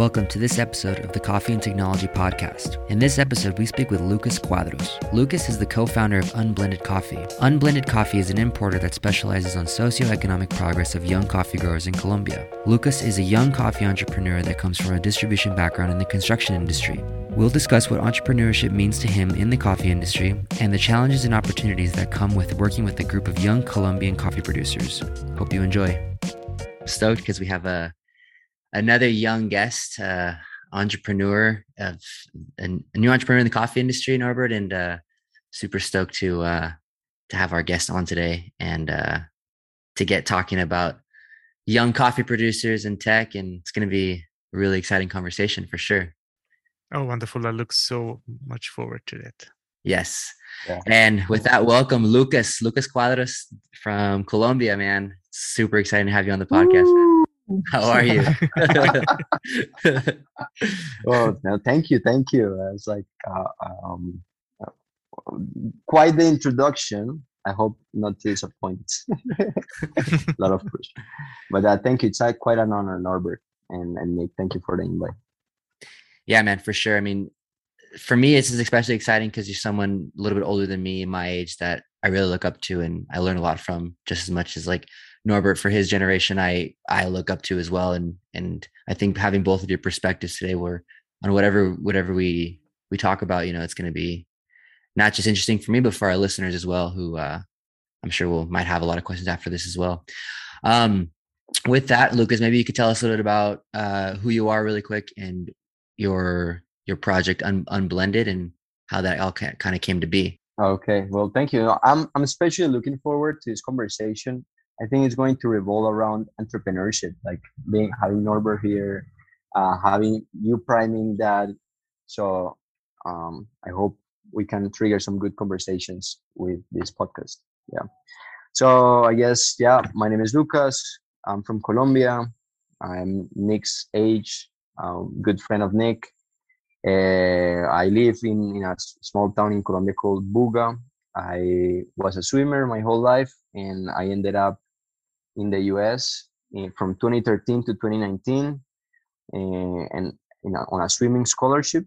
Welcome to this episode of the Coffee and Technology Podcast. In this episode, we speak with Lucas Cuadros. Lucas is the co founder of Unblended Coffee. Unblended Coffee is an importer that specializes on socioeconomic progress of young coffee growers in Colombia. Lucas is a young coffee entrepreneur that comes from a distribution background in the construction industry. We'll discuss what entrepreneurship means to him in the coffee industry and the challenges and opportunities that come with working with a group of young Colombian coffee producers. Hope you enjoy. Stoked because we have a another young guest, uh, entrepreneur of a, a, new entrepreneur in the coffee industry, Norbert, and uh, super stoked to uh, to have our guest on today and uh, to get talking about young coffee producers and tech. And it's going to be a really exciting conversation for sure. Oh, wonderful! I look so much forward to it. Yes. Yeah. And with that, welcome Lucas, Lucas Cuadros from Colombia, man. Super exciting to have you on the podcast. Woo! How are you? well, no, thank you, thank you. It's like uh, um, quite the introduction. I hope not to disappoint. a lot of push, but uh, thank you. It's uh, quite an honor, Norbert and and Nick. Thank you for the invite. Yeah, man, for sure. I mean, for me, it's especially exciting because you're someone a little bit older than me, my age, that I really look up to and I learn a lot from, just as much as like Norbert for his generation I I look up to as well and and I think having both of your perspectives today were on whatever whatever we we talk about you know it's going to be not just interesting for me but for our listeners as well who uh I'm sure we'll might have a lot of questions after this as well. Um with that Lucas maybe you could tell us a little bit about uh who you are really quick and your your project Un- unblended and how that all kind of came to be. Okay well thank you. I'm i'm especially looking forward to this conversation I think it's going to revolve around entrepreneurship, like being having Norbert here, uh, having you priming that. So um, I hope we can trigger some good conversations with this podcast. Yeah. So I guess yeah, my name is Lucas. I'm from Colombia. I'm Nick's age, um, good friend of Nick. Uh, I live in, in a small town in Colombia called Buga. I was a swimmer my whole life, and I ended up in the US eh, from 2013 to 2019 uh, eh, and on a swimming scholarship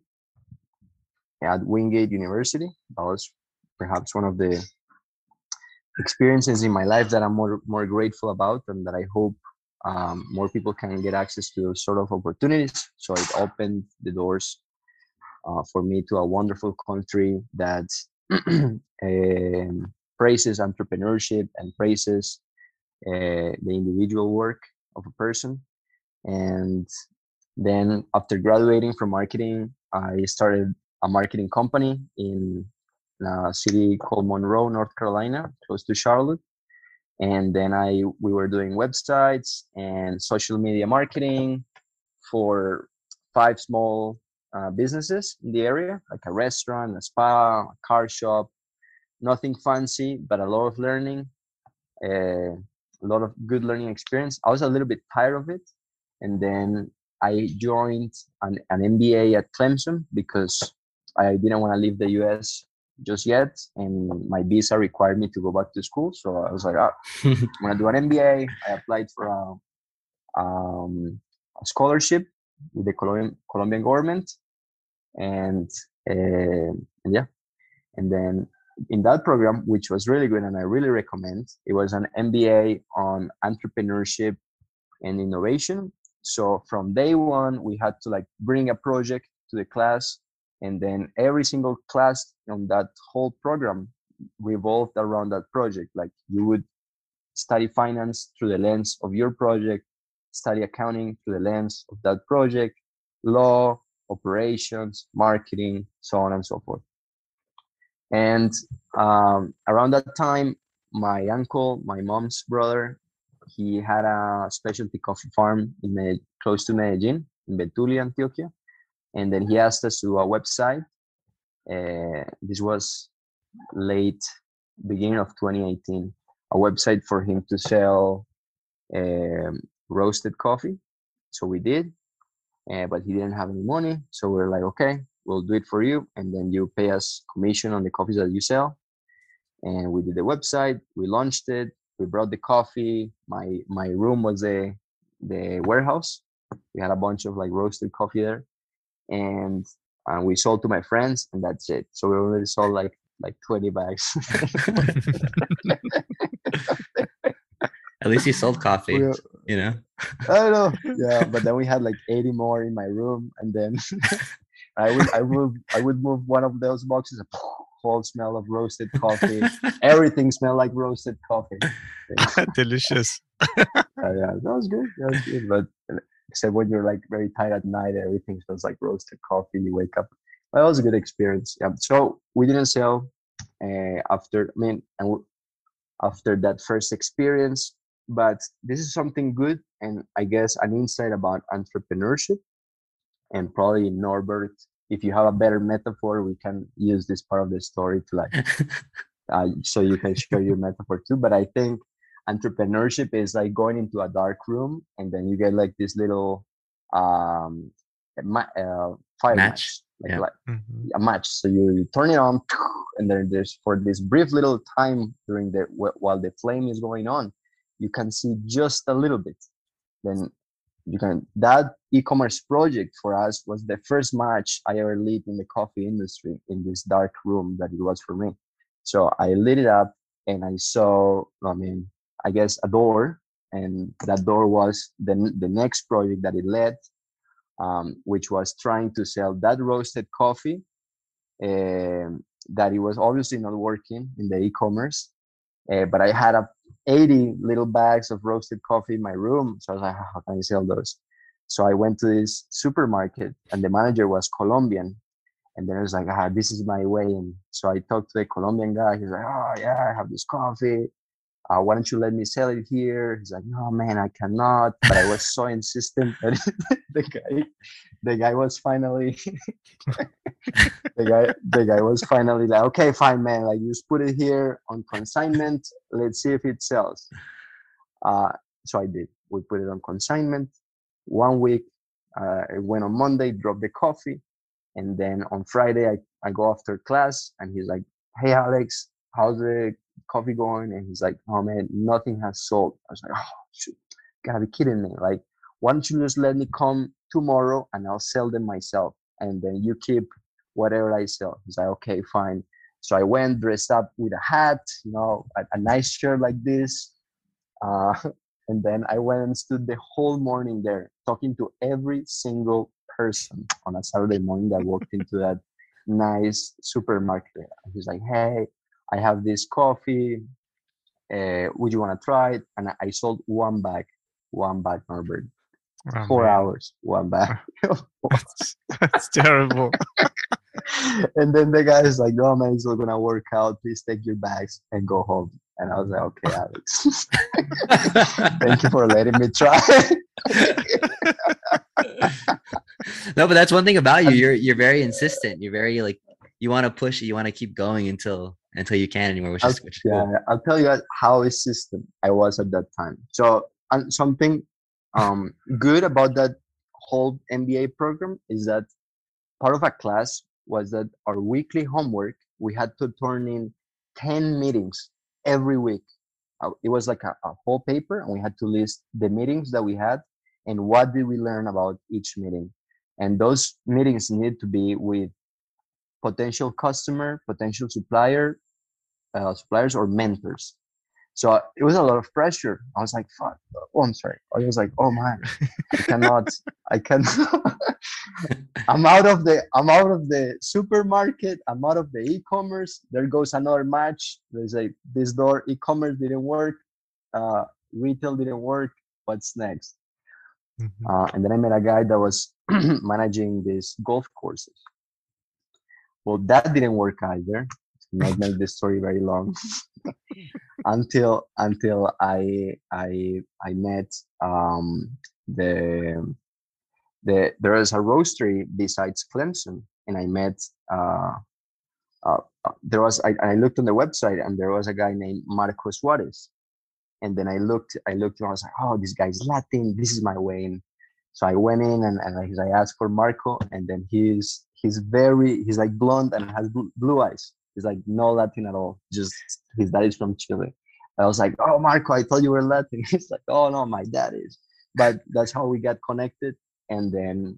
at Wingate University. That was perhaps one of the experiences in my life that I'm more, more grateful about and that I hope um, more people can get access to those sort of opportunities. So it opened the doors uh, for me to a wonderful country that um, praises entrepreneurship and praises uh, the individual work of a person. And then after graduating from marketing, I started a marketing company in a city called Monroe, North Carolina, close to Charlotte. And then I we were doing websites and social media marketing for five small uh, businesses in the area, like a restaurant, a spa, a car shop. Nothing fancy, but a lot of learning. Uh, a lot of good learning experience. I was a little bit tired of it. And then I joined an, an MBA at Clemson because I didn't want to leave the US just yet. And my visa required me to go back to school. So I was like, oh, I'm going to do an MBA. I applied for a, um, a scholarship with the Colombian, Colombian government. And, uh, and yeah. And then in that program, which was really good and I really recommend, it was an MBA on entrepreneurship and innovation. So from day one, we had to like bring a project to the class, and then every single class on that whole program revolved around that project. Like you would study finance through the lens of your project, study accounting through the lens of that project, law, operations, marketing, so on and so forth. And um, around that time, my uncle, my mom's brother, he had a specialty coffee farm in Med- close to Medellin, in Betulia, Antioquia. And then he asked us to do a website. Uh, this was late beginning of 2018. A website for him to sell um, roasted coffee. So we did, uh, but he didn't have any money. So we are like, okay, we'll do it for you and then you pay us commission on the coffees that you sell and we did the website we launched it we brought the coffee my my room was the the warehouse We had a bunch of like roasted coffee there, and and we sold to my friends, and that's it. So we only sold like like 20 bags. At least you sold coffee, We- uh, you know? I don't know. Yeah, but then we had like 80 more in my room, and then I would I would I would move one of those boxes. and Whole smell of roasted coffee. Everything smelled like roasted coffee. Delicious. Uh, yeah, that was good. That was good. But uh, except when you're like very tired at night, everything smells like roasted coffee. You wake up. Well, that was a good experience. Yeah. So we didn't sell uh, after. I mean, and w- after that first experience, but this is something good, and I guess an insight about entrepreneurship. And probably Norbert, if you have a better metaphor, we can use this part of the story to like uh, so you can share your metaphor too. But I think entrepreneurship is like going into a dark room and then you get like this little um ma- uh, fire Match? match, like, Yeah. like Mhm. a match. So you, you turn it on, and then there's for this brief little time during the while the flame is going on, you can see just a little bit. Then you can that e-commerce project for us was the first match I ever lit in the coffee industry in this dark room that it was for me. So I lit it up and I saw, I mean, I guess a door, and that door was the the next project that it led, um, which was trying to sell that roasted coffee um, that it was obviously not working in the e-commerce uh, but i had a 80 little bags of roasted coffee in my room so i was like how can i sell those so i went to this supermarket and the manager was colombian and then i was like ah, this is my way. And so i talked to the colombian guy. He's like oh yeah i have this coffee. Uh, why don't you let me sell it here? He's like no man i cannot. But i was so insistent that the guy the guy was finally the guy the guy was finally like okay fine man like just put it here on consignment. Let's see if it sells. Uh so i did. We put it on consignment one week uh it went on monday dropped the coffee and then on friday i, I go after class and he's like hey alex how's the coffee going and he's like oh man nothing has sold i was like oh shoot gotta be kidding me like why don't you just let me come tomorrow and i'll sell them myself and then you keep whatever I sell. He's like, okay, fine. So I went dressed up with a hat, you know, a, a nice shirt like this. Uh, and then I went and stood the whole morning there talking to every single person on a Saturday morning that walked into that nice supermarket. He's like, hey, I have this coffee. Uh, would you want to try it? And I, sold one bag, one bag, Norbert. Oh, Four man. hours, one bag. That's, that's terrible. and then the guy is like, "No man, it's not gonna work out. Please take your bags and go home." And I was like, "Okay, Alex, thank you for letting me try." no, but that's one thing about you. You're you're very insistent. You're very like you want to push it. You want to keep going until until you can anymore, which I'll, is which yeah, cool. I'll tell you how system I was at that time. So and something um, good about that whole MBA program is that part of a class was that our weekly homework we had to turn in 10 meetings every week. Uh, it was like a, a whole paper and we had to list the meetings that we had and what did we learn about each meeting. And those meetings need to be with potential customer potential supplier uh, suppliers or mentors so it was a lot of pressure. I was like fuck oh i'm sorry. I was like oh man i cannot i cannot i'm out of the i'm out of the supermarket i'm out of the e-commerce. There goes another match. There's like this door e-commerce didn't work uh retail didn't work. What's next? Mhm. uh, and then i met a guy that was managing these golf courses. Well that didn't work either not make the story very long until until i i i met um the the there is a roastery besides clemson and i met uh uh, uh, there was I, I looked on the website and there was a guy named Marco Suarez, and then I looked I looked and I was like, oh, this guy's Latin. This is my way in. So I went in and, and I, I asked for Marco, and then he's he's very he's like blonde and has blue eyes. He's like no Latin at all. Just his dad is from Chile. I was like, oh Marco, I thought you were Latin. He's like, oh no, my dad is. but that's how we got connected and then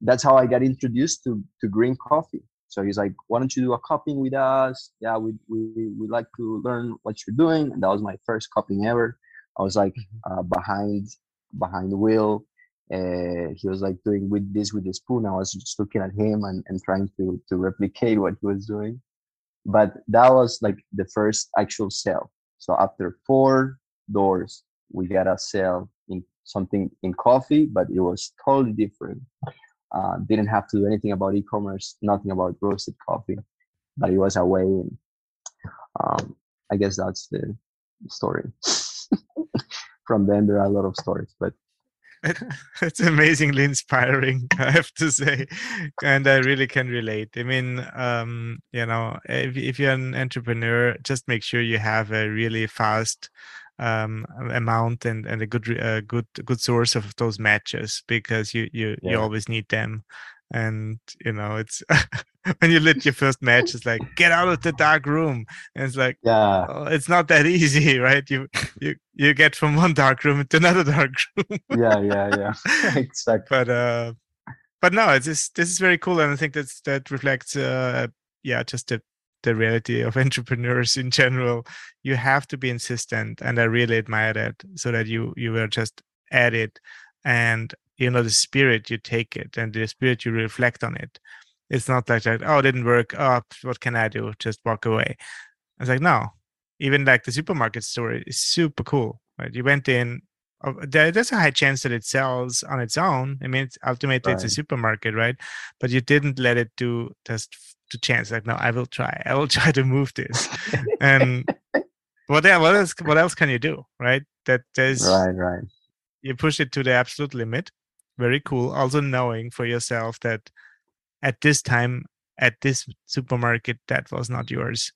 that's how i got introduced to to green coffee so he's like why don't you do a cupping with us yeah we we we like to learn what you're doing and that was my first cupping ever i was like mm-hmm. uh, behind behind the wheel uh, he was like doing with this with the spoon i was just looking at him and, and trying to to replicate what he was doing but that was like the first actual sale. So after four doors we got a sale in something in coffee but it was totally different. Uh, didn't have to do anything about e-commerce nothing about roasted coffee but it was a way and um, i guess that's the story. From then there are a lot of stories but it's amazingly inspiring i have to say and i really can relate i mean um, you know if, if you're an entrepreneur just make sure you have a really fast um, amount and, and a good uh, good good source of those matches because you you, yeah. you always need them and you know it's when you lit your first match it's like get out of the dark room. And it's like yeah. Oh, it's not that easy right? You you you get from one dark room to another dark room. Yeah yeah yeah. Exactly. But uh but no it's just this is very cool and i think that's that reflects uh yeah just the the reality of entrepreneurs in general. You have to be insistent and i really admire that so that you you were just at it and you know the spirit you take it and the spirit you reflect on it. It's not like that oh it didn't work. Oh what can i do? Just walk away. It's like no. Even like the supermarket story is super cool right? You went in oh, there's a high chance that it sells on its own. I mean it's, ultimately right. it's a supermarket right? But you didn't let it do just to chance. Like no i will try. I will try to move this. And what, what else what else can you do right? That there's right right you push it to the absolute limit very cool also knowing for yourself that at this time at this supermarket that was not yours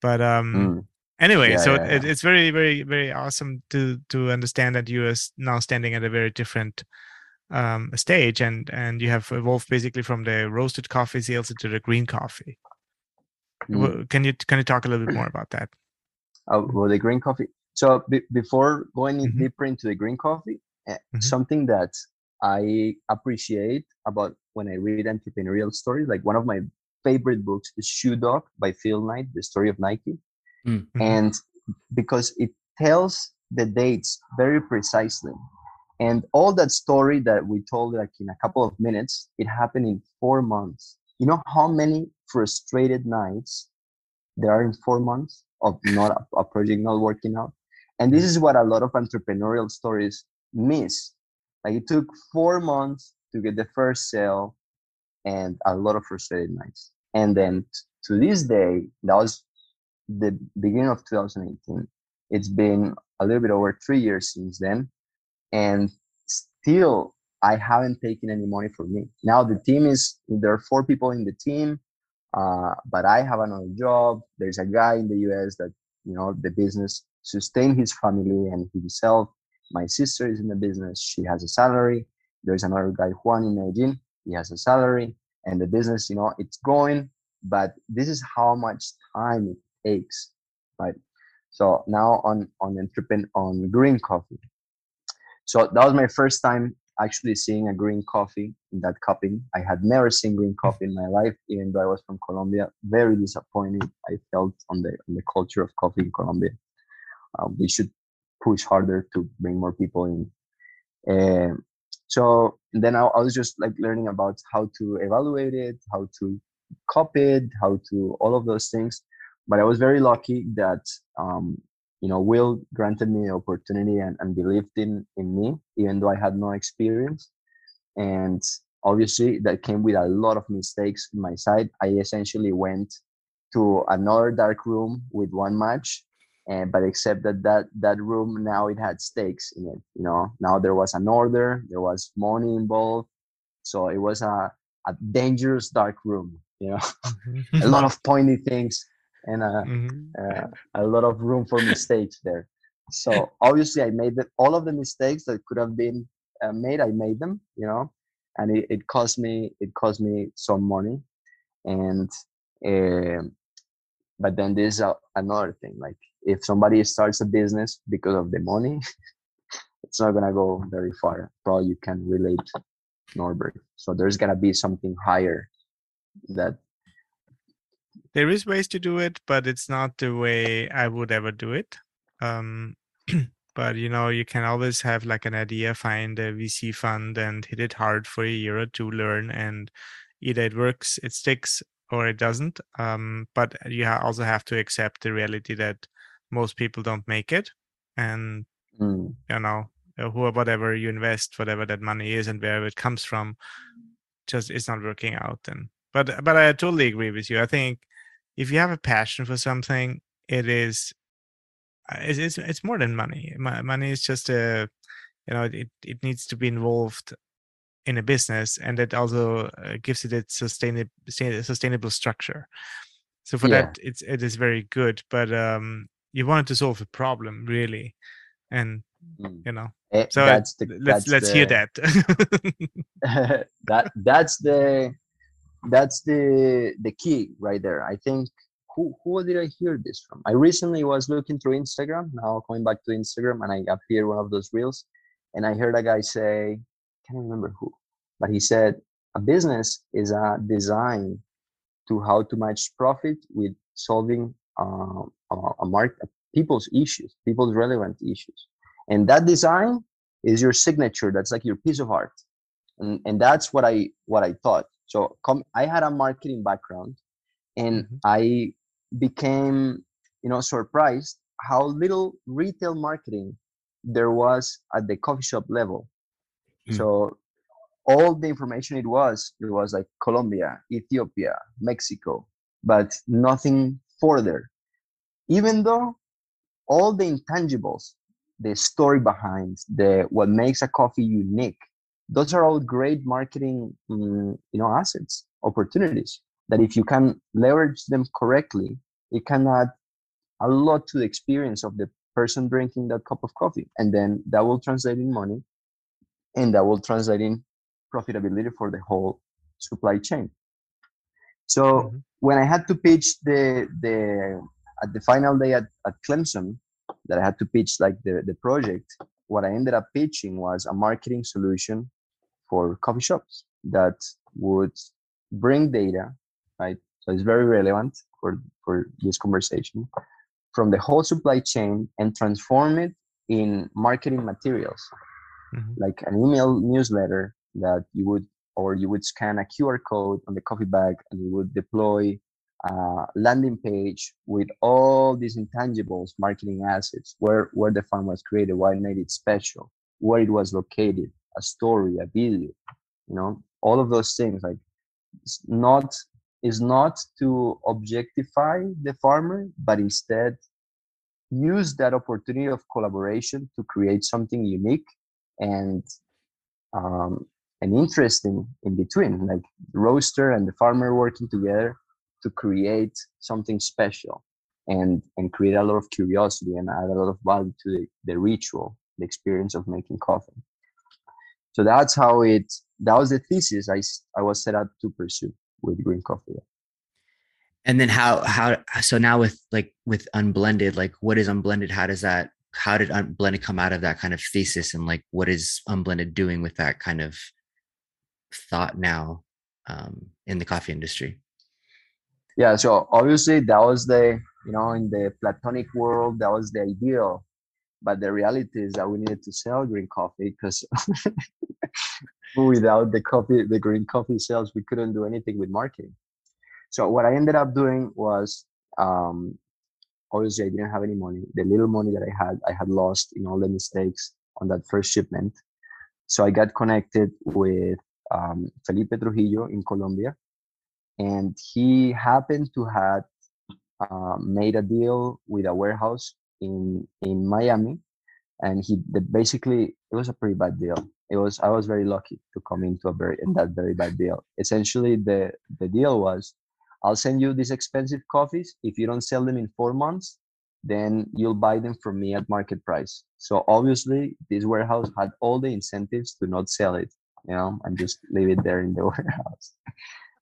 but um mm. anyway yeah, so yeah, it, yeah. it's very very very awesome to to understand that you are now standing at a very different um stage and and you have evolved basically from the roasted coffee sales into the green coffee mm. can you can you talk a little bit more about that uh, well the green coffee so b- before going mm-hmm. deeper into the green coffee eh, mm-hmm. something that I appreciate about when I read entrepreneurial stories. Like one of my favorite books is Shoe Dog by Phil Knight, the story of Nike. Mm-hmm. And because it tells the dates very precisely. And all that story that we told like in a couple of minutes, it happened in four months. You know how many frustrated nights there are in four months of not a, a project not working out? And this is what a lot of entrepreneurial stories miss like it took four months to get the first sale and a lot of frustrated nights. And then t- to this day, that was the beginning of 2018. It's been a little bit over three years since then. And still, I haven't taken any money for me. Now the team is, there are four people in the team, uh, but I have another job. There's a guy in the US that, you know, the business sustain his family and himself my sister is in the business. She has a salary. There's another guy, Juan in Medellin. He has a salary. And the business, you know, it's growing. But this is how much time it takes, right? So now on on entrepreneur on green coffee. So that was my first time actually seeing a green coffee in that cupping. I had never seen green coffee in my life, even though I was from Colombia. Very disappointed I felt on the on the culture of coffee in Colombia. We should push harder to bring more people in. Um, so then I, I, was just like learning about how to evaluate it, how to copy it, how to all of those things. But I was very lucky that um, you know Will granted me the opportunity and, and believed in in me, even though I had no experience. And obviously that came with a lot of mistakes in my side. I essentially went to another dark room with one match and but except that that that room now it had stakes in it you know? Now there was an order there was money involved so it was a, a dangerous dark room you know? A lot of pointy things and uh, mm-hmm. uh, a lot of room for mistakes there. So obviously i made the, all of the mistakes that could have been uh, made i made them you know? And it, it cost me it cost me some money and um, but then there's a, another thing like if somebody starts a business because of the money it's not gonna go very far. Probably you can relate Norbert. So there's gotta be something higher that there is ways to do it, but it's not the way I would ever do it. Um, but you know, you can always have like an idea, find a VC fund, and hit it hard for a year or two, learn, and either it works, it sticks, or it doesn't. Um, but you also have to accept the reality that most people don't make it, and mm. you know, uh, who whatever you invest, whatever that money is, and wherever it comes from, just it's not working out. And but but I totally agree with you. I think if you have a passion for something, it is uh, it's it's, it's more than money. Money is just a you know it it needs to be involved in a business and that also uh, gives it its sustainable sustainable structure so for yeah. that it's it is very good but um you wanted to solve a problem really and mm. you know it, eh, so that's the, let's that's let's the, hear that that that's the that's the the key right there i think who who did i hear this from i recently was looking through instagram now coming back to instagram and i appeared one of those reels and i heard a guy say can't remember who but he said a business is a design to how to match profit with solving uh, a market people's issues people's relevant issues and that design is your signature that's like your piece of art and, and that's what i what i thought so come, I had a marketing background, and mm-hmm. I became, you know, surprised how little retail marketing there was at the coffee shop level. Mm. So all the information it was, it was like Colombia, Ethiopia, Mexico, but nothing further. Even though all the intangibles, the story behind the what makes a coffee unique, those are all great marketing um, you know assets opportunities that if you can leverage them correctly it can add a lot to the experience of the person drinking that cup of coffee and then that will translate in money and that will translate in profitability for the whole supply chain so mm-hmm. when i had to pitch the the at the final day at, at clemson that i had to pitch like the, the project what i ended up pitching was a marketing solution for coffee shops that would bring data, right? So it's very relevant for, for this conversation from the whole supply chain and transform it in marketing materials, mm-hmm. like an email newsletter that you would, or you would scan a QR code on the coffee bag and you would deploy a landing page with all these intangibles, marketing assets, where, where the farm was created, why it made it special, where it was located, a story, a video, you know, all of those things. Like, it's not is not to objectify the farmer, but instead use that opportunity of collaboration to create something unique and um, interest interesting in between, like the roaster and the farmer working together to create something special and and create a lot of curiosity and add a lot of value to the, the ritual, the experience of making coffee. So that's how it that was the thesis i i was set out to pursue with green coffee. And then how how so now with like with unblended like what is unblended? How does that how did unblended come out of that kind of thesis and like what is unblended doing with that kind of thought now um, in the coffee industry? Yeah so obviously that was the you know in the platonic world that was the ideal but the reality is that we needed to sell green coffee because without the coffee the green coffee sales we couldn't do anything with marketing. So what i ended up doing was um, obviously i didn't have any money the little money that i had i had lost in all the mistakes on that first shipment so i got connected with um, felipe trujillo in colombia and he happened to have uh, made a deal with a warehouse in in Miami, and he the, basically it was a pretty bad deal. It was I was very lucky to come into a very in that very bad deal. Essentially, the the deal was, I'll send you these expensive coffees. If you don't sell them in four months, then you'll buy them from me at market price. So obviously, this warehouse had all the incentives to not sell it, you know, and just leave it there in the warehouse.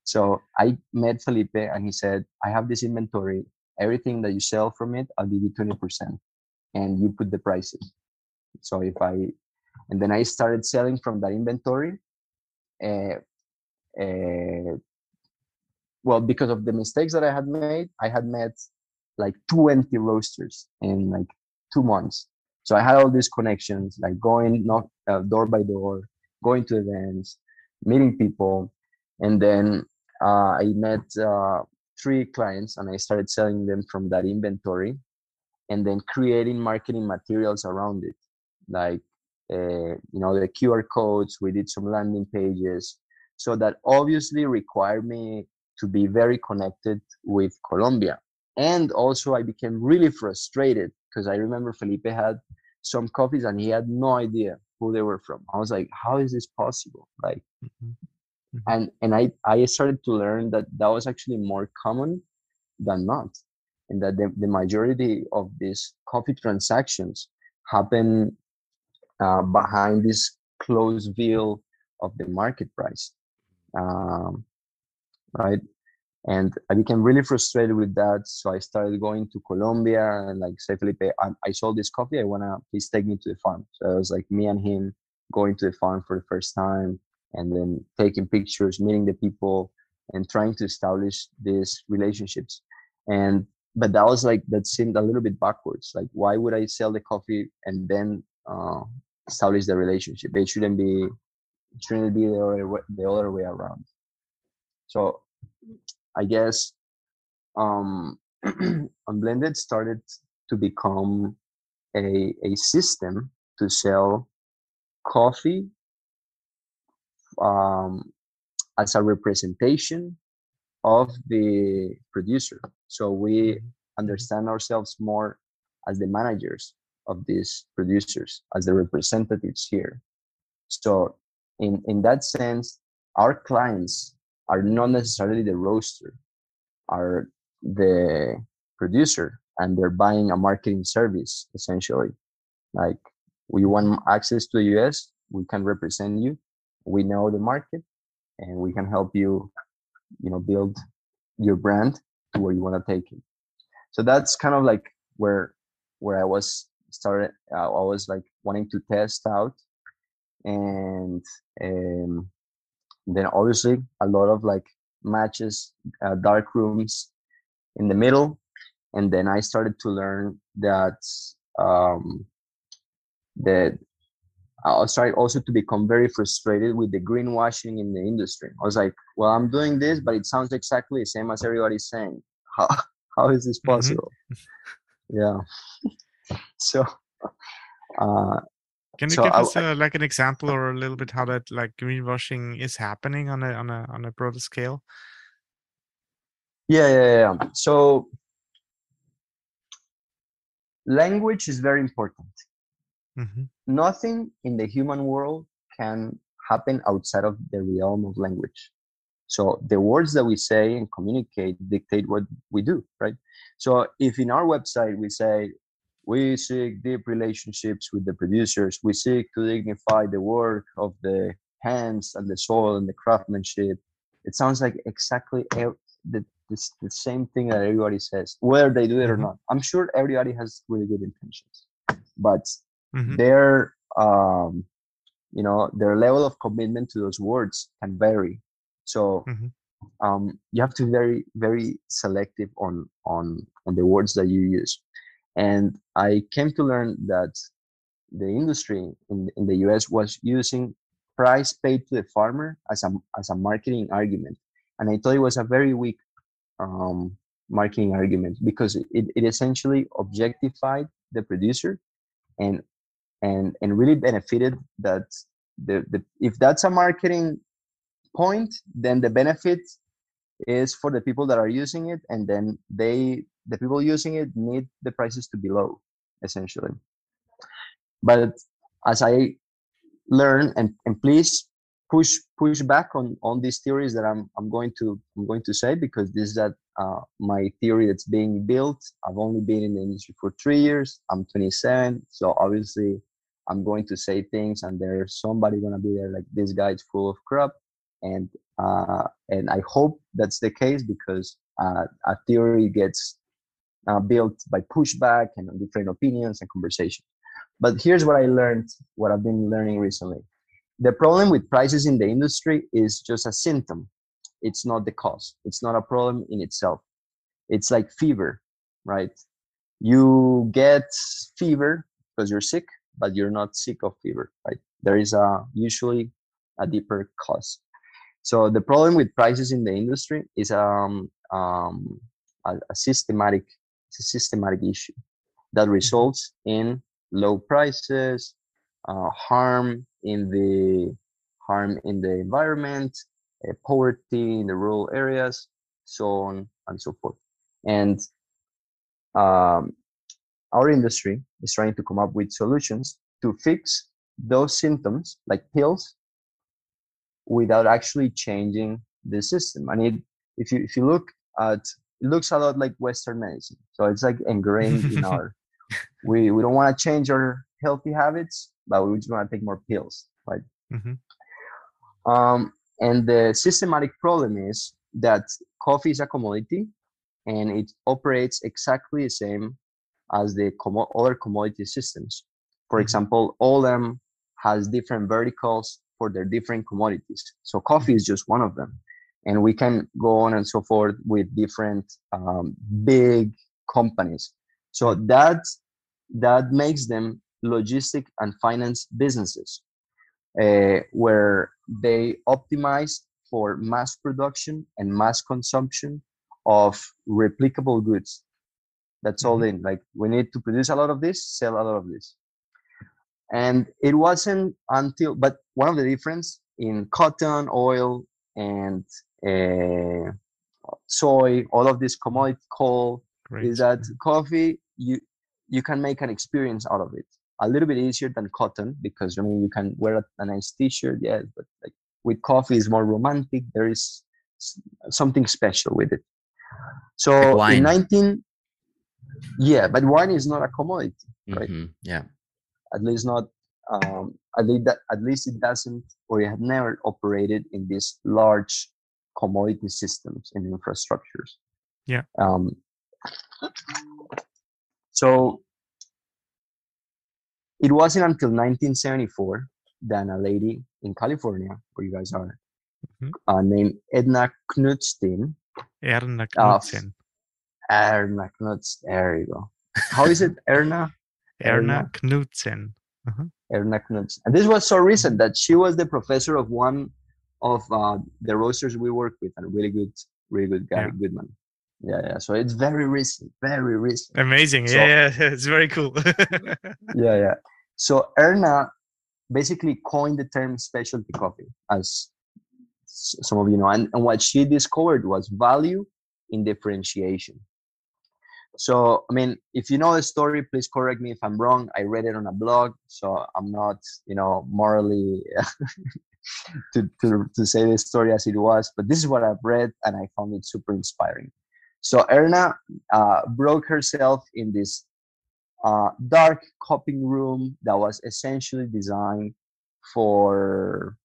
So I met Felipe and he said, I have this inventory everything that you sell from it, I'll give you 20% and you put the prices. So if I and then I started selling from that inventory. Uh, uh, well, because of the mistakes that I had made, I had met like 20 roasters in like two months. So I had all these connections, like going knock uh, door by door, going to events, meeting people, and then uh, I met uh, three clients, and I started selling them from that inventory, and then creating marketing materials around it, like uh, you know the QR codes. We did some landing pages, so that obviously required me to be very connected with Colombia and also i became really frustrated because i remember felipe had some coffees and he had no idea who they were from i was like how is this possible like mm-hmm. Mm-hmm. and and i i started to learn that that was actually more common than not and that the, the majority of these coffee transactions happen uh, behind this closed veil of the market price um, right? And i became really frustrated with that so i started going to colombia and like say felipe i, I sold this coffee i want to please take me to the farm. So it was like me and him going to the farm for the first time and then taking pictures meeting the people and trying to establish these relationships. And but that was like that seemed a little bit backwards. Like why would i sell the coffee and then uh, establish the relationship? It shouldn't be it shouldn't be the other way, the other way around so I guess um, Unblended started to become a, a system to sell coffee um, as a representation of the producer. So we mm-hmm. understand ourselves more as the managers of these producers, as the representatives here. So in, in that sense, our clients are not necessarily the roaster, are the producer, and they're buying a marketing service essentially. Like we want access to the US, we can represent you, we know the market, and we can help you, you know, build your brand to where you want to take it. So that's kind of like where where I was started. Uh, I was like wanting to test out, and um, then obviously a lot of like matches uh, dark rooms in the middle and then i started to learn that um that i started also to become very frustrated with the greenwashing in the industry i was like well i'm doing this but it sounds exactly the same as everybody's saying how how is this mm-hmm. possible mm-hmm. yeah so uh can you so give I, us uh, like an example or a little bit how that like greenwashing is happening on a on a on a broader scale? Yeah, yeah, yeah. So language is very important. Mm-hmm. Nothing in the human world can happen outside of the realm of language. So the words that we say and communicate dictate what we do, right? So if in our website we say we seek deep relationships with the producers. We seek to dignify the work of the hands and the soil and the craftsmanship. It sounds like exactly the, the, the same thing that everybody says, whether they do it or mm-hmm. not. I'm sure everybody has really good intentions, but mm-hmm. their um, you know their level of commitment to those words can vary. So mm-hmm. um, you have to be very very selective on on on the words that you use and I came to learn that the industry in, in the US was using price paid to the farmer as a, as a marketing argument. And I thought it was a very weak um, marketing argument because it, it essentially objectified the producer and and and really benefited that the, the if that's a marketing point then the benefit is for the people that are using it and then they the people using it need the prices to be low essentially. But as i learn and, and please push push back on on these theories that i'm i'm going to i'm going to say because this is that uh, my theory that's being built. I've only been in the industry for three years. I'm 27 so obviously i'm going to say things and there's somebody gonna be there like this guy's full of crap. And uh, and i hope that's the case because uh, a theory gets uh, built by pushback and different opinions and conversation. But here's what I learned, what I've been learning recently. The problem with prices in the industry is just a symptom. It's not the cause. It's not a problem in itself. It's like fever, right? You get fever because you're sick, but you're not sick of fever, right? There is a usually a deeper cause. So the problem with prices in the industry is um, um, a, a systematic, it's a systematic issue that results in low prices, uh, harm in the harm in the environment, uh, poverty in the rural areas, so on and so forth. And um, our industry is trying to come up with solutions to fix those symptoms, like pills, without actually changing the system. And it, if you if you look at it looks a lot like Western medicine. So it's like ingrained in our we we don't want to change our healthy habits, but we just want to take more pills, right? Mm-hmm. Um, and the systematic problem is that coffee is a commodity, and it operates exactly the same as the other commodity systems. For mm-hmm. example, Olam has different verticals for their different commodities. So coffee is just one of them, and we can go on and so forth with different um, big companies. So that that makes them logistic and finance businesses, uh, where they optimize for mass production and mass consumption of replicable goods. That's all mm-hmm. in. Like we need to produce a lot of this, sell a lot of this and it wasn't until but one of the difference in cotton oil and uh, soy all of this commodity coal Great. is that coffee you you can make an experience out of it. A little bit easier than cotton because i mean you can wear a, nice t-shirt yes but like with coffee is more romantic. There is something special with it. So like in 19 yeah but wine is not a commodity right? Mm-hmm. yeah. At least not um, at least that at least it doesn't or it had never operated in this large commodity systems and infrastructures yeah um, so it wasn't until 1974 that a lady in california where you guys are mm-hmm. uh, named edna knudsen erna knudsen uh, erna knudsen there you go how is it erna Erna Knudsen. Uh-huh. Erna Knudsen. And this was so recent that she was the professor of one of uh, the roasters we work with, and a really good, really good guy, yeah. good man. Yeah, yeah. So it's very recent, very recent. Amazing. So, yeah, yeah, it's very cool. yeah, yeah. So Erna basically coined the term specialty coffee, as some of you know, and, and what she discovered was value in differentiation. So, I mean, if you know the story, please correct me if I'm wrong. I read it on a blog, so I'm not, you know, morally to, to, to say the story as it was, but this is what I've read and I found it super inspiring. So, Erna uh, broke herself in this uh, dark cupping room that was essentially designed for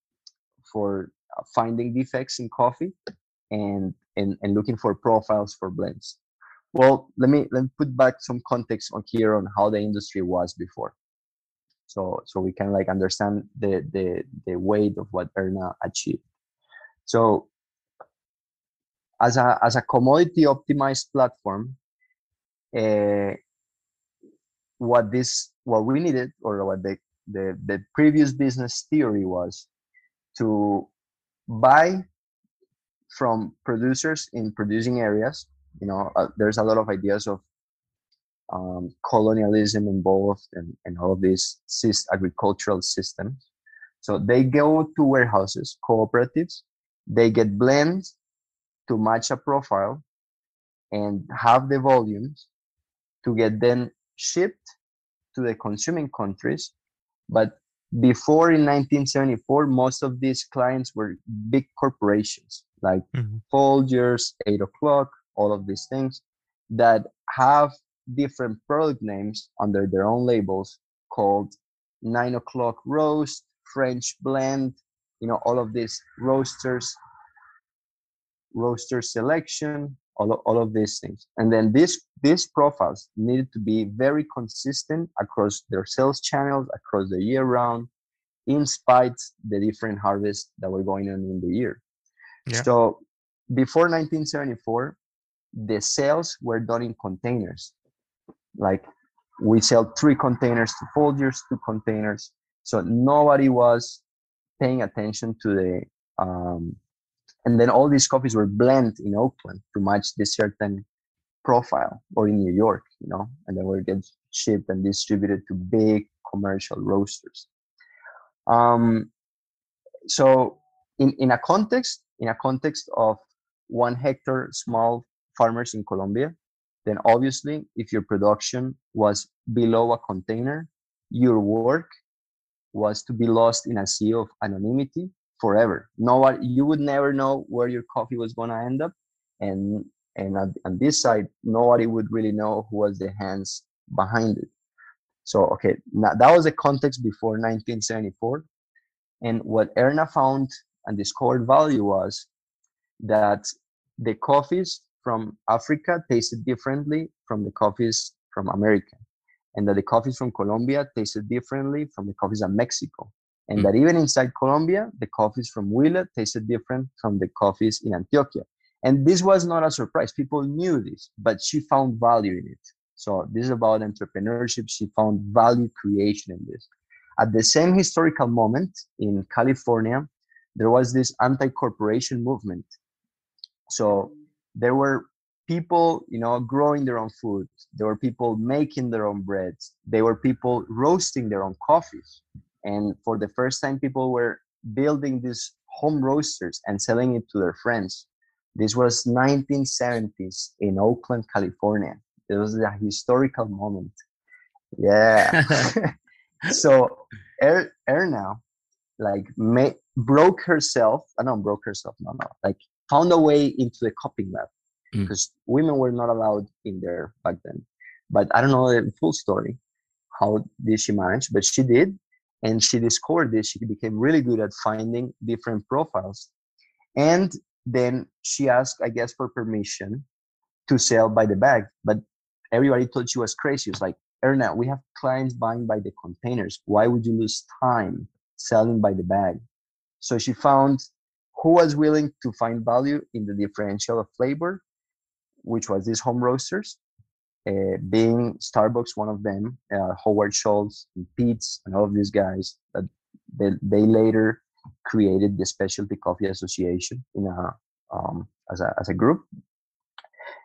for finding defects in coffee and, and and looking for profiles for blends well, let me let me put back some context on here on how the industry was before. So so we can like understand the the the weight of what Erna achieved. So as a as a commodity optimized platform, uh, what this what we needed or what the, the the previous business theory was to buy from producers in producing areas you know uh, there's a lot of ideas of um, colonialism involved and, and all of these agricultural systems. So they go to warehouses cooperatives. They get blends to match a profile and have the volumes to get then shipped to the consuming countries. But before in 1974 most of these clients were big corporations like mm-hmm. folgers 8 o'clock all of these things that have different product names under their own labels called nine o'clock roast french blend you know all of these roasters roaster selection all of, all of these things. And then this these profiles needed to be very consistent across their sales channels across the year round in spite the different harvests that were going on in the year. Yeah. so before 1974 the sales were done in containers like we sell three containers to Folgers two containers so nobody was paying attention to the um, and then all these coffees were blended in Oakland to match this certain profile, or in New York, you know, and then we get shipped and distributed to big commercial roasters. Um, so in, in a context, in a context of one hectare small farmers in Colombia, then obviously if your production was below a container, your work was to be lost in a sea of anonymity forever. Nobody, you would never know where your coffee was going to end up, and and on, on this side, nobody would really know who was the hands behind it. So okay, now that was the context before 1974, and what Erna found and discovered value was that the coffees from Africa tasted differently from the coffees from America, and that the coffees from Colombia tasted differently from the coffees of Mexico and mm. that even inside Colombia, the coffees from Huila tasted different from the coffees in Antioquia. And this was not a surprise. People knew this, but she found value in it. So this is about entrepreneurship. She found value creation in this. At the same historical moment in California, there was this anti-corporation movement. So there were people, you know, growing their own food. There were people making their own breads. There were people roasting their own coffees. And for the first time people were building these home roasters and selling it to their friends. This was 1970s in oakland california. It was a historical moment. Yeah. So er, erna like may, broke herself i uh, don't broke herself no no like found a way into the cupping lab mm. because women were not allowed in there back then. But i don't know the full story how did she manage but she did and she discovered this. She became really good at finding different profiles. And then she asked i guess for permission to sell by the bag but everybody thought she was crazy. It was like erna we have clients buying by the containers. Why would you lose time selling by the bag? So she found who was willing to find value in the differential of flavor which was these home roasters uh, being Starbucks one of them, uh, Howard Schultz, and Peet's, and all of these guys that they, they later created the Specialty Coffee Association in a um, as a as a group.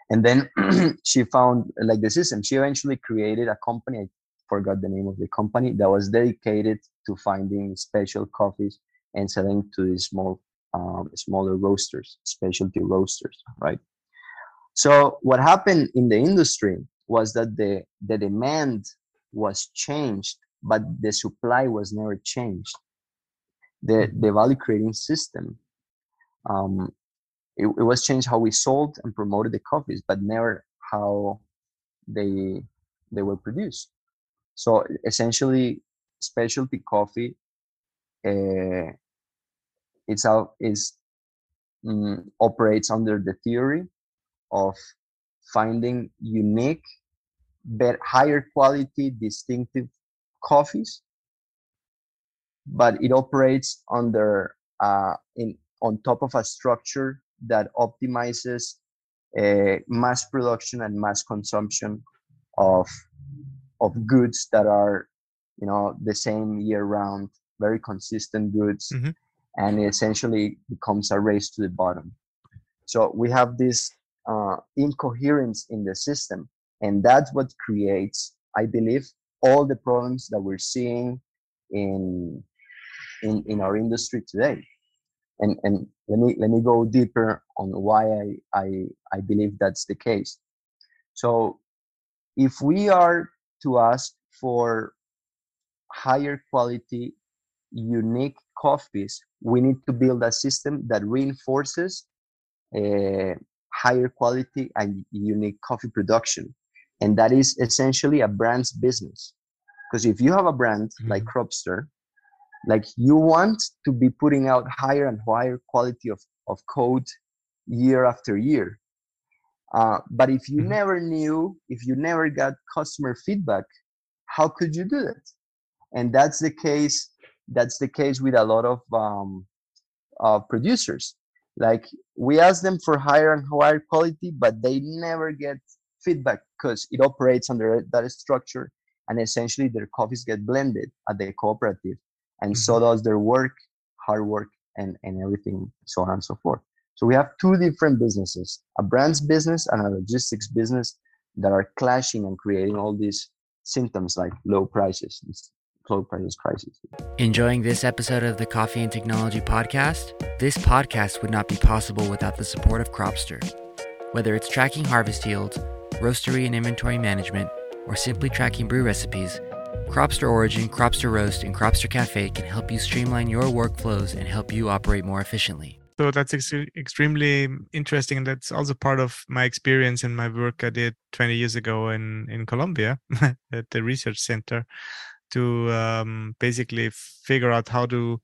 And then she found like the system. She eventually created a company. I forgot the name of the company that was dedicated to finding special coffees and selling to these small um, smaller roasters, specialty roasters, right? So what happened in the industry was that the, the demand was changed, but the supply was never changed. The, mm-hmm. the value creating system, um, it, it was changed how we sold and promoted the coffees, but never how they they were produced. So essentially, specialty coffee uh, itself is um, operates under the theory of finding unique, higher quality, distinctive coffees. But it operates under uh, in on top of a structure that optimizes uh, mass production and mass consumption of of goods that are you know the same year round very consistent goods mm-hmm. And it essentially becomes a race to the bottom so we have this uh, incoherence in the system. And that's what creates, I believe, all the problems that we're seeing in in, in our industry today. And and let me let me go deeper on why I, I I believe that's the case. So if we are to ask for higher quality, unique coffees, we need to build a system that reinforces uh, higher quality and unique coffee production. And that is essentially a brand's business. Because if you have a brand mm-hmm. like Cropster, like you want to be putting out higher and higher quality of, of code year after year. Uh, but if you Mhm. never knew, if you never got customer feedback, how could you do that? And that's the case. That's the case with a lot of um, uh, producers. Like we ask them for higher and higher quality, but they never get feedback because it operates under that structure, and essentially their coffees get blended at the cooperative, and so does their work, hard work, and and everything, so on and so forth. So we have two different businesses: a brands business and a logistics business that are clashing and creating all these symptoms like low prices, this low prices crisis. Enjoying this episode of the Coffee and Technology Podcast? This podcast would not be possible without the support of Cropster. Whether it's tracking harvest yields, roastery and inventory management, or simply tracking brew recipes, Cropster Origin, Cropster Roast, and Cropster Cafe can help you streamline your workflows and help you operate more efficiently. So that's ex- extremely interesting, and that's also part of my experience and my work I did 20 years ago in in Colombia at the research center to um, basically figure out how to.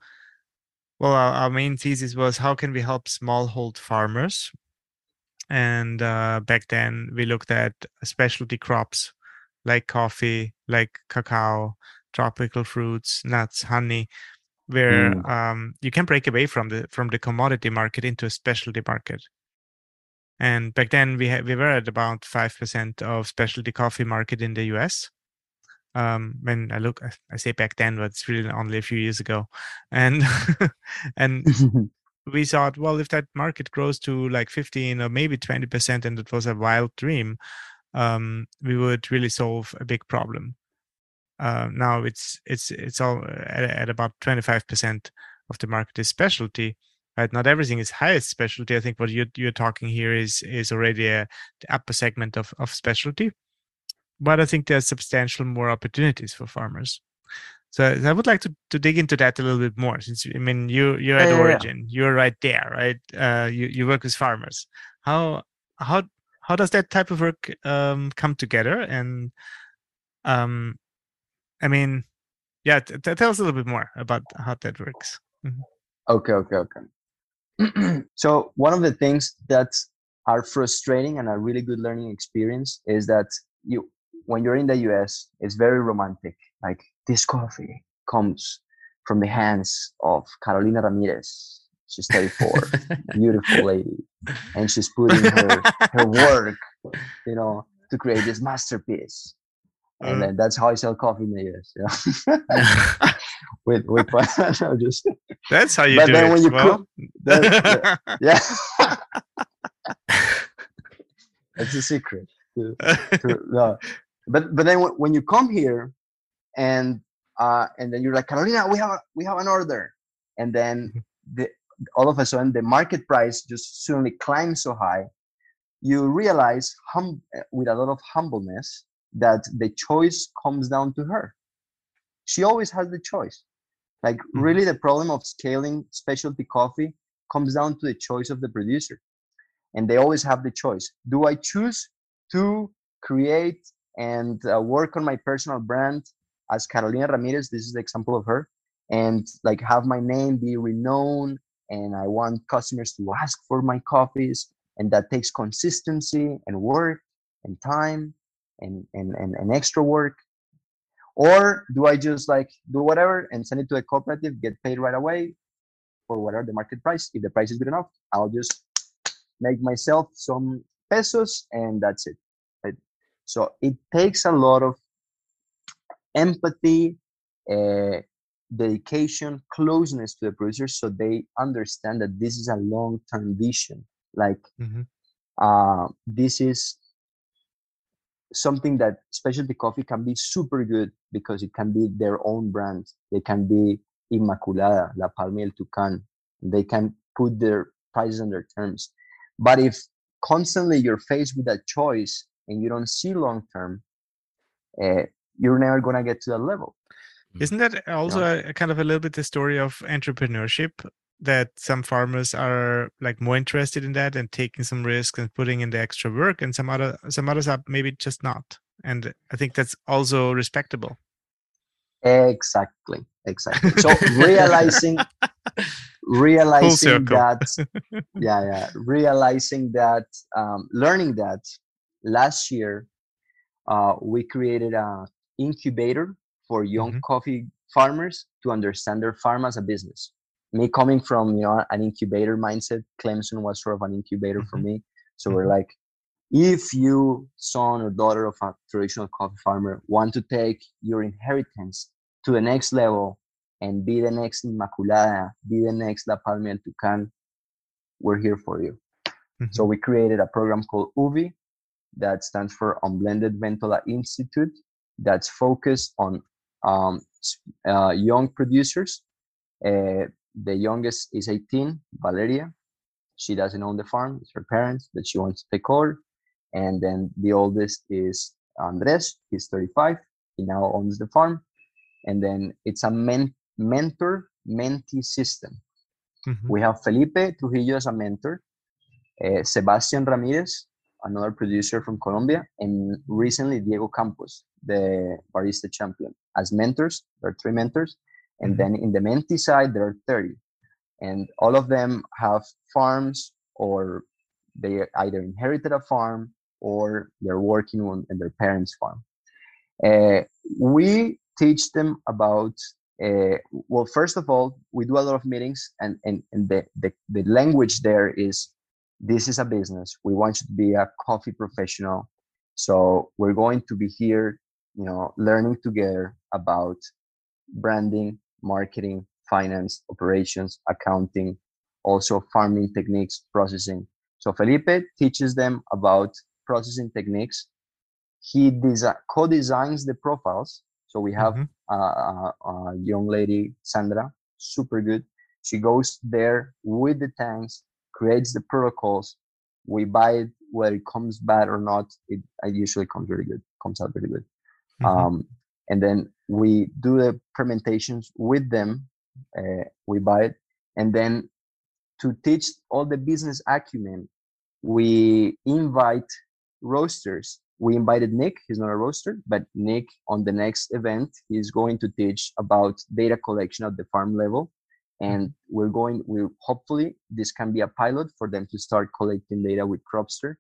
Well, our, our main thesis was how can we help smallhold farmers, and uh, back then we looked at specialty crops like coffee, like cacao, tropical fruits, nuts, honey, where Mm. um, you can break away from the from the commodity market into a specialty market. And back then we had we were at about five percent of specialty coffee market in the U.S. Um, when I look, I- say back then, but it's really only a few years ago, and and we thought, well, if that market grows to like 15 or maybe 20 percent, and it was a wild dream, um, we would really solve a big problem. Uh, now it's it's it's all at, at about 25 percent of the market is specialty. Right, not everything is highest specialty. I think what you're you're talking here is is already a the upper segment of of specialty, but I think there's substantial more opportunities for farmers. So I would like to, to dig into that a little bit more, since I mean you you're at Yeah, yeah, yeah. Origin, you're right there, right? Uh, you you work with farmers. How how how does that type of work um, come together? And um, I mean, yeah, t- t- tell us a little bit more about how that works. Okay, okay, okay. so one of the things that are frustrating and a really good learning experience is that you when you're in the US, it's very romantic. Like this coffee comes from the hands of Carolina Ramirez. She's 34, beautiful lady, and she's putting her her work, you know, to create this masterpiece. And Uh. then that's how I sell coffee in the US. Yeah. with with no, just That's how you But do then it. when you well, cook- that- yeah. That's a secret. to- to- no. But but then when, when you come here, and uh, and then you're like Carolina, we have a, we have an order, and then the all of a sudden the market price just suddenly climbs so high, you realize hum with a lot of humbleness that the choice comes down to her. She always has the choice. Like Mhm. really, the problem of scaling specialty coffee comes down to the choice of the producer and they always have the choice do i choose to create and uh, work on my personal brand as carolina ramirez this is the example of her and like have my name be renowned and i want customers to ask for my coffees and that takes consistency and work and time and and, and, and extra work or do i just like do whatever and send it to a cooperative get paid right away for whatever the market price if the price is good enough i'll just make myself some pesos and that's it? So it takes a lot of empathy uh, dedication closeness to the producers so they understand that this is a long-term vision like Mhm. uh, this is something that specialty coffee can be super good because it can be their own brand they can be Inmaculada, La Palma el Tucán. They can put their prices on their terms. But if constantly you're faced with that choice and you don't see long term, uh, you're never gonna get to that level. Isn't that also a, a kind of a little bit the story of entrepreneurship? That some farmers are like more interested in that and taking some risks and putting in the extra work, and some other some others are maybe just not. And I think that's also respectable. Exactly, exactly. So realizing realizing that yeah yeah realizing that um, learning that last year uh, we created an incubator for young mm-hmm. coffee farmers to understand their farm as a business me coming from you know an incubator mindset clemson was sort of an incubator mm-hmm. for me so mm-hmm. we're like if you son or daughter of a traditional coffee farmer want to take your inheritance to the next level and be the next Inmaculada, be the next La Palma El Tucán, we're here for you. Mm-hmm. So we created a program called UVI that stands for Unblended Ventola Institute that's focused on um, uh, young producers. Uh, the youngest is 18, Valeria. She doesn't own the farm, it's her parents that she wants to take over. And then the oldest is Andres, he's 35. He now owns the farm. And then it's a men- mentor mentee system. Mm-hmm. We have Felipe Trujillo as a mentor, uh, Sebastian Ramirez, another producer from Colombia, and recently Diego Campos, the barista champion, as mentors. There are three mentors. And mm-hmm. then in the mentee side, there are 30. And all of them have farms or they either inherited a farm or they're working on their parents' farm. Uh, we teach them about uh, well first of all we do a lot of meetings and and, and the, the, the language there is this is a business. We want you to be a coffee professional. So we're going to be here you know learning together about branding marketing finance operations accounting also farming techniques processing. So felipe teaches them about processing techniques. He desi- co-designs the profiles. So we have mm-hmm. a, a, young lady sandra super good. She goes there with the tanks creates the protocols. We buy it whether it comes bad or not it, it usually comes very good comes out very good. Mm-hmm. um, and then we do the fermentations with them uh, we buy it. And then to teach all the business acumen we invite roasters. We invited nick he's not a roaster but nick on the next event he's going to teach about data collection at the farm level and we're going we hopefully this can be a pilot for them to start collecting data with cropster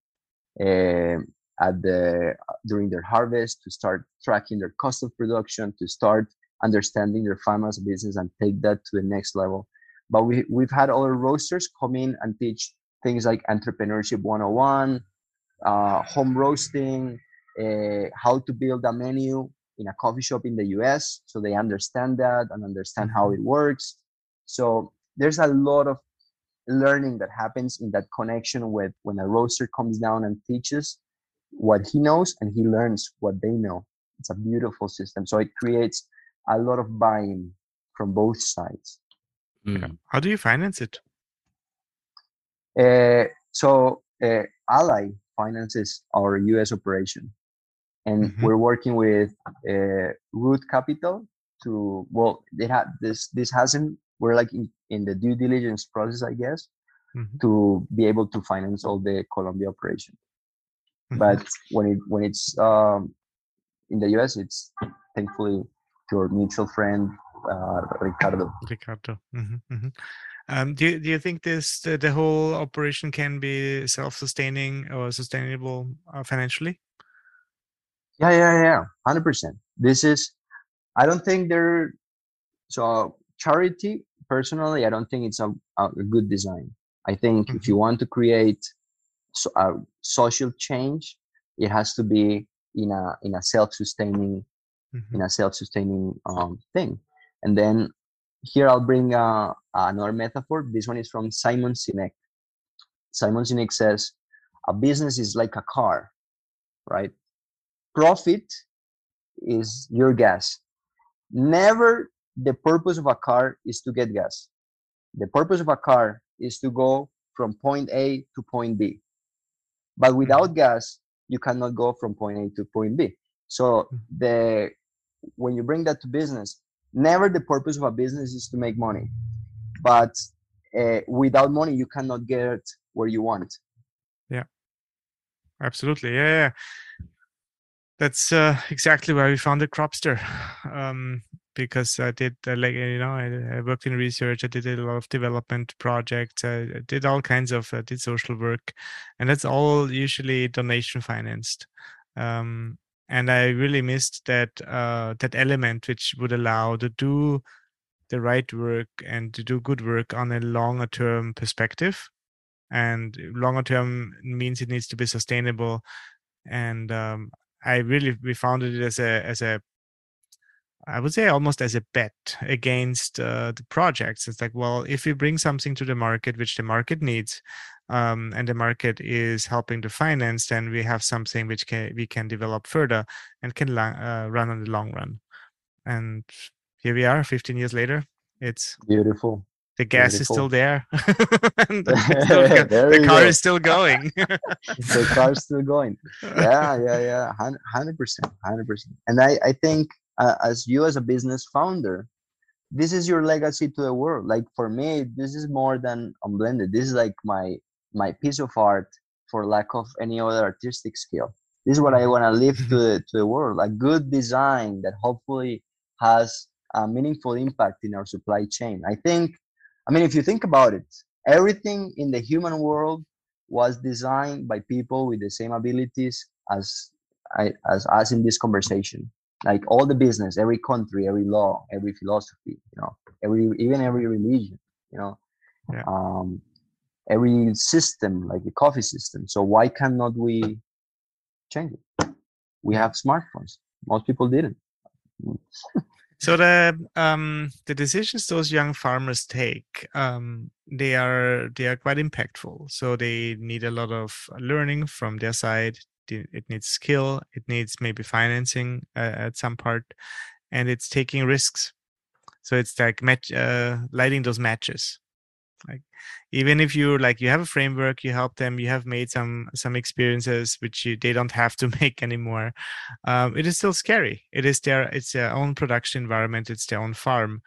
uh, at the during their harvest to start tracking their cost of production to start understanding their farmers business and take that to the next level. But we, we've had other roasters come in and teach things like entrepreneurship 101 uh, home roasting uh, how to build a menu in a coffee shop in the us so they understand that and understand how mm-hmm. it works so there's a lot of learning that happens in that connection with when a roaster comes down and teaches what he knows and he learns what they know. It's a beautiful system. So it creates a lot of buy-in from both sides. Mm. How do you finance it? Uh, so uh, Ally finances our US operation, and mm-hmm. we're working with uh, Root Capital to well, they had this. This hasn't we're like in, in the due diligence process, I guess, mm-hmm. to be able to finance all the Colombia operation. Mm-hmm. But when it when it's um, in the US, it's thankfully to our mutual friend uh, Ricardo. Ricardo. Mm-hmm, mm-hmm. Um, do you, do you think this the, the whole operation can be self-sustaining or sustainable uh, financially? Yeah, yeah, yeah, hundred percent. This is, I don't think there. So charity personally, I don't think it's a, a good design. I think mm-hmm. if you want to create so, a social change, it has to be in a in a self-sustaining mm-hmm. in a self-sustaining um, thing. And then here I'll bring uh, another metaphor. This one is from Simon Sinek. Simon Sinek says, "A business is like a car, right? Profit is your gas. Never the purpose of a car is to get gas. The purpose of a car is to go from point A to point B. But without mm-hmm. gas, you cannot go from point A to point B. So mm-hmm. the when you bring that to business, never the purpose of a business is to make money. But uh, without money, you cannot get where you want. Yeah, absolutely. Yeah, yeah. That's uh, exactly why we founded Cropster. Um, because I did uh, like you know I, I, worked in research. I did a lot of development projects. I, I did all kinds of uh, did social work, and that's all usually donation financed. Um, and I really missed that uh, that element which would allow to do the right work and to do good work on a longer term perspective. And longer term means it needs to be sustainable. And um, I really we found it as a as a I would say almost as a bet against uh, the projects. It's like, well, if we bring something to the market which the market needs, um, and the market is helping to finance, then we have something which can, we can develop further and can uh, run on the long run. And here we are, 15 years later. It's beautiful. The gas beautiful. is still there. still the car go. is still going. the car is still going. Yeah, yeah, yeah. Hundred percent, hundred percent. And I, I think uh, as you as a business founder this is your legacy to the world. Like for me this is more than unblended. This is like my my piece of art for lack of any other artistic skill. This is what i want to leave to the, to the world. A good design that hopefully has a meaningful impact in our supply chain. I think i mean if you think about it everything in the human world was designed by people with the same abilities as I, as us in this conversation like all the business every country every law every philosophy you know every even every religion you know? Yeah. um every system like the coffee system. So why cannot we change it? We have smartphones. Most people didn't. So the um the decisions those young farmers take um they are they are quite impactful. So they need a lot of learning from their side it needs skill it needs maybe financing uh, at some part and it's taking risks. So it's like match uh, lighting those matches. Like even if you like you have a framework you help them you have made some some experiences which you, they don't have to make anymore um, it is still scary. It is their it's their own production environment it's their own farm.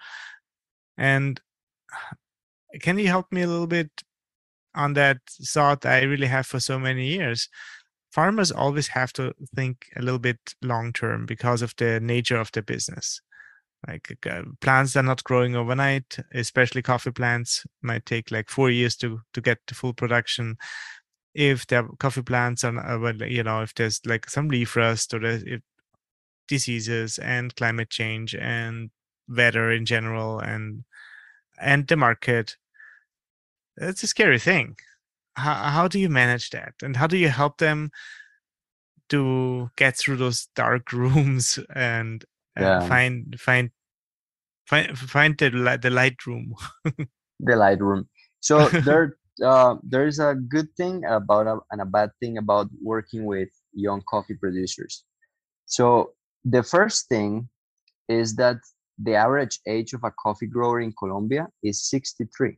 And can you help me a little bit on that thought i really have for so many years farmers always have to think a little bit long term because of the nature of the business. Like uh, plants are not growing overnight especially coffee plants might take like four years to to get to full production. If the coffee plants are uh, you know if there's like some leaf rust or if diseases and climate change and weather in general and and the market it's a scary thing how, how do you manage that? And how do you help them to get through those dark rooms and, yeah. find find find find the the light room the light room so there uh, there's a good thing about a, and a bad thing about working with young coffee producers. So the first thing is that the average age of a coffee grower in colombia is 63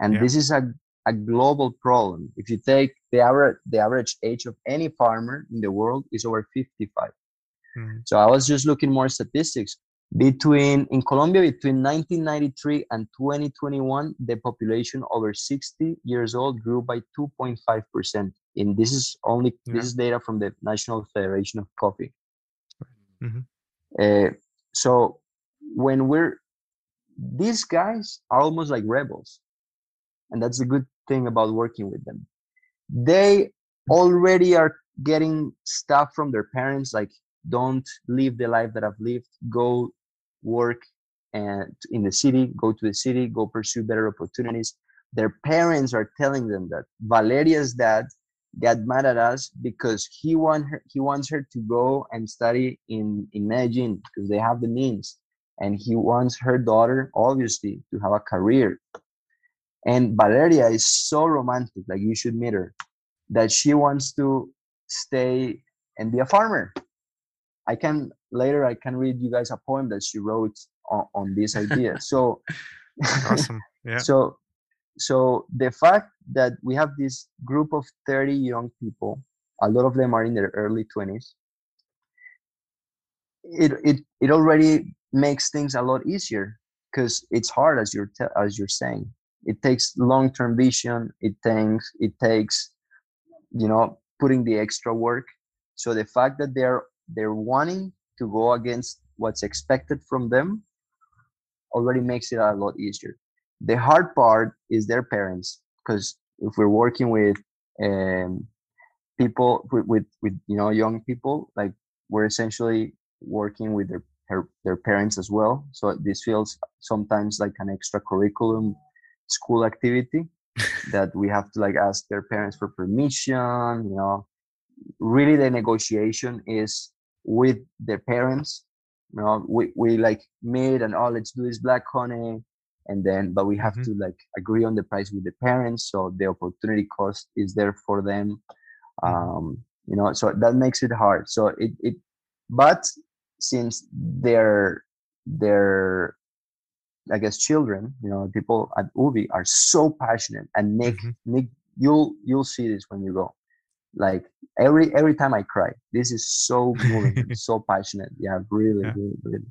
and yeah. this is a a global problem. If you take the average the average age of any farmer in the world is over 55. Mm-hmm. So I was just looking more statistics. Between in Colombia, between 1993 and 2021, the population over 60 years old grew by 2.5 percent. And this is only yeah. this is data from the National Federation of Coffee. Mm-hmm. Uh, so when we're these guys are almost like rebels and that's the good thing about working with them. They already are getting stuff from their parents like don't live the life that i've lived. Go work and in the city. Go to the city. Go pursue better opportunities. Their parents are telling them that valeria's dad got mad at us because he want her he wants her to go and study in in medellin because they have the means. And he wants her daughter obviously to have a career and Valeria is so romantic, like you should meet her, that she wants to stay and be a farmer. I can later I can read you guys a poem that she wrote on, on this idea. So awesome. Yeah. So so the fact that we have this group of 30 young people, a lot of them are in their early 20s, it it it already makes things a lot easier because it's hard as you're te- as you're saying it takes long-term vision it takes it takes you know putting the extra work so the fact that they're they're wanting to go against what's expected from them already makes it a lot easier. The hard part is their parents, because if we're working with um, people with, with, with you know young people, like we're essentially working with their her, their parents as well. So this feels sometimes like an extra curriculum school activity that we have to like ask their parents for permission. You know, really the negotiation is with their parents. You know, we, we like meet and oh let's do this black honey and then but we have mm-hmm. to like agree on the price with the parents so the opportunity cost is there for them mm-hmm. um you know so that makes it hard so it it but since they're they're I guess children, you know, people at Ubi are so passionate. And Nick, mm-hmm. Nick, you'll you'll see this when you go. Like every every time I cry, this is so moving, so passionate. Yeah, really, yeah. really, really.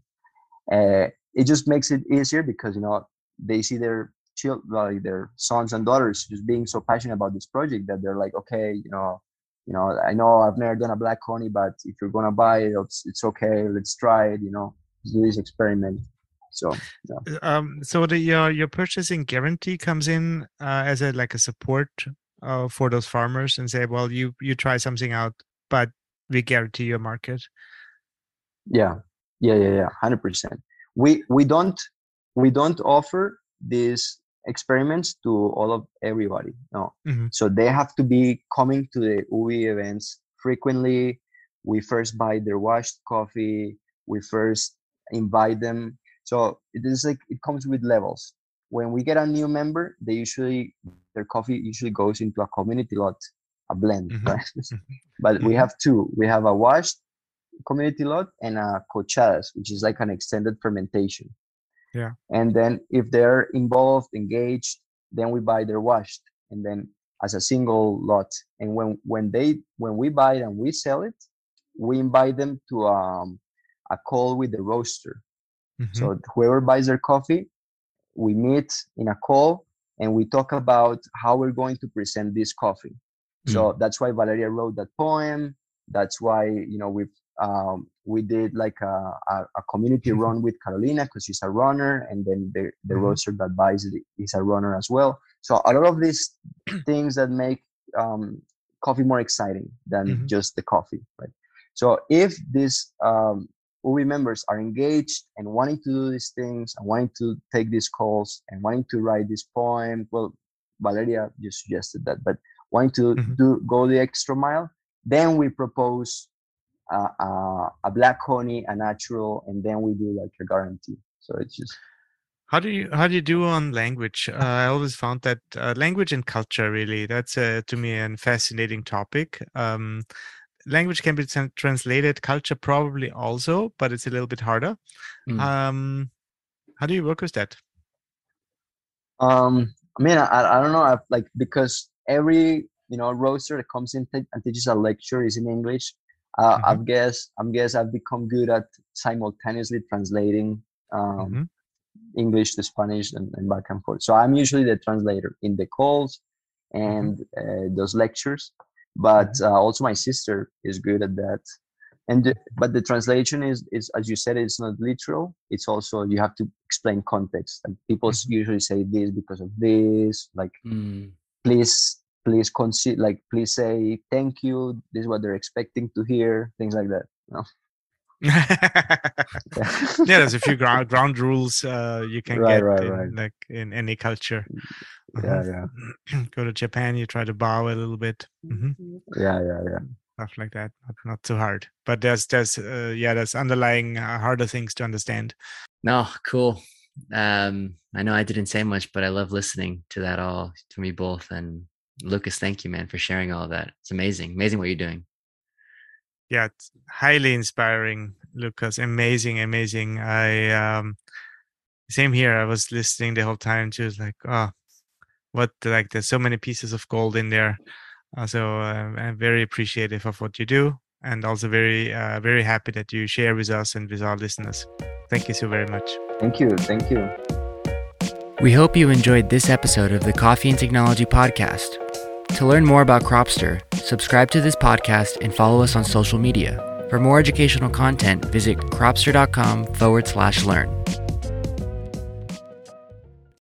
Uh, it just makes it easier because you know they see their child, like their sons and daughters just being so passionate about this project that they're like, okay, you know, you know, I know I've never done a black honey, but if you're gonna buy it, it's, it's okay. Let's try it. You know, do this experiment. So, yeah. Uh, um, so the your your purchasing guarantee comes in uh, as a like a support uh, for those farmers and say, well, you you try something out, but we guarantee your market. Yeah, yeah, yeah, yeah, hundred percent. We we don't we don't offer these experiments to all of everybody. No. Mm-hmm. So they have to be coming to the UBI events frequently. We first buy their washed coffee. We first invite them. So it is like it comes with levels. When we get a new member, they usually their coffee usually goes into a community lot, a blend, mm-hmm. right? Mm-hmm. but we have two. We have a washed community lot and a cochadas, which is like an extended fermentation yeah and then if they're involved engaged then we buy their washed and then as a single lot and when when they when we buy it and we sell it we invite them to um, a call with the roaster mm-hmm. so whoever buys their coffee we meet in a call and we talk about how we're going to present this coffee mm-hmm. so mm. that's why valeria wrote that poem that's why you know we've um, we did like a, a, a community mm-hmm. run with Carolina because she's a runner, and then the, the mm-hmm. roaster that buys it is a runner as well. So a lot of these things that make um, coffee more exciting than mm-hmm. just the coffee, right? So if this um, UBI members are engaged and wanting to do these things and wanting to take these calls and wanting to write this poem, well, Valeria just suggested that, but wanting to mm-hmm. do go the extra mile, then we propose uh, uh, a black honey, a natural, and then we do like a guarantee. So it's just. How do you how do you do on language? Uh, I always found that uh, language and culture really that's to me a fascinating topic. Um, language can be t- translated, culture probably also, but it's a little bit harder. Mm. Um, how do you work with that? Um, I mean, I, I don't know. I've, like because every you know roaster that comes in and teaches a lecture is in English uh, mm-hmm. I guess I guess I've become good at simultaneously translating um, mm-hmm. English to Spanish and, and, back and forth. So I'm usually the translator in the calls and mm-hmm. uh, those lectures. But uh, also my sister is good at that. And the, but the translation is is as you said, it's not literal. It's also you have to explain context. And people mm-hmm. usually say this because of this. Like, mm. please please consider like please say thank you this is what they're expecting to hear things like that you know? yeah there's a few ground ground rules uh, you can right, get right, in, right. like in any culture yeah yeah go to japan you try to bow a little bit mm-hmm. yeah yeah yeah stuff like that not, not too hard but there's there's uh, yeah there's underlying uh, harder things to understand no cool um i know i didn't say much but i love listening to that all to me both and Lucas, thank you, man, for sharing all of that. It's amazing. Amazing what you're doing. Yeah, highly inspiring, Lucas. Amazing, amazing. I um same here. I was listening the whole time to like, oh, what like there's so many pieces of gold in there. Uh, so uh, I'm very appreciative of what you do, and also very uh, very happy that you share with us and with our listeners. Thank you so very much. Thank you. Thank you. We hope you enjoyed this episode of the Coffee and Technology Podcast. To learn more about Cropster, subscribe to this podcast and follow us on social media. For more educational content, visit cropster.com forward slash learn.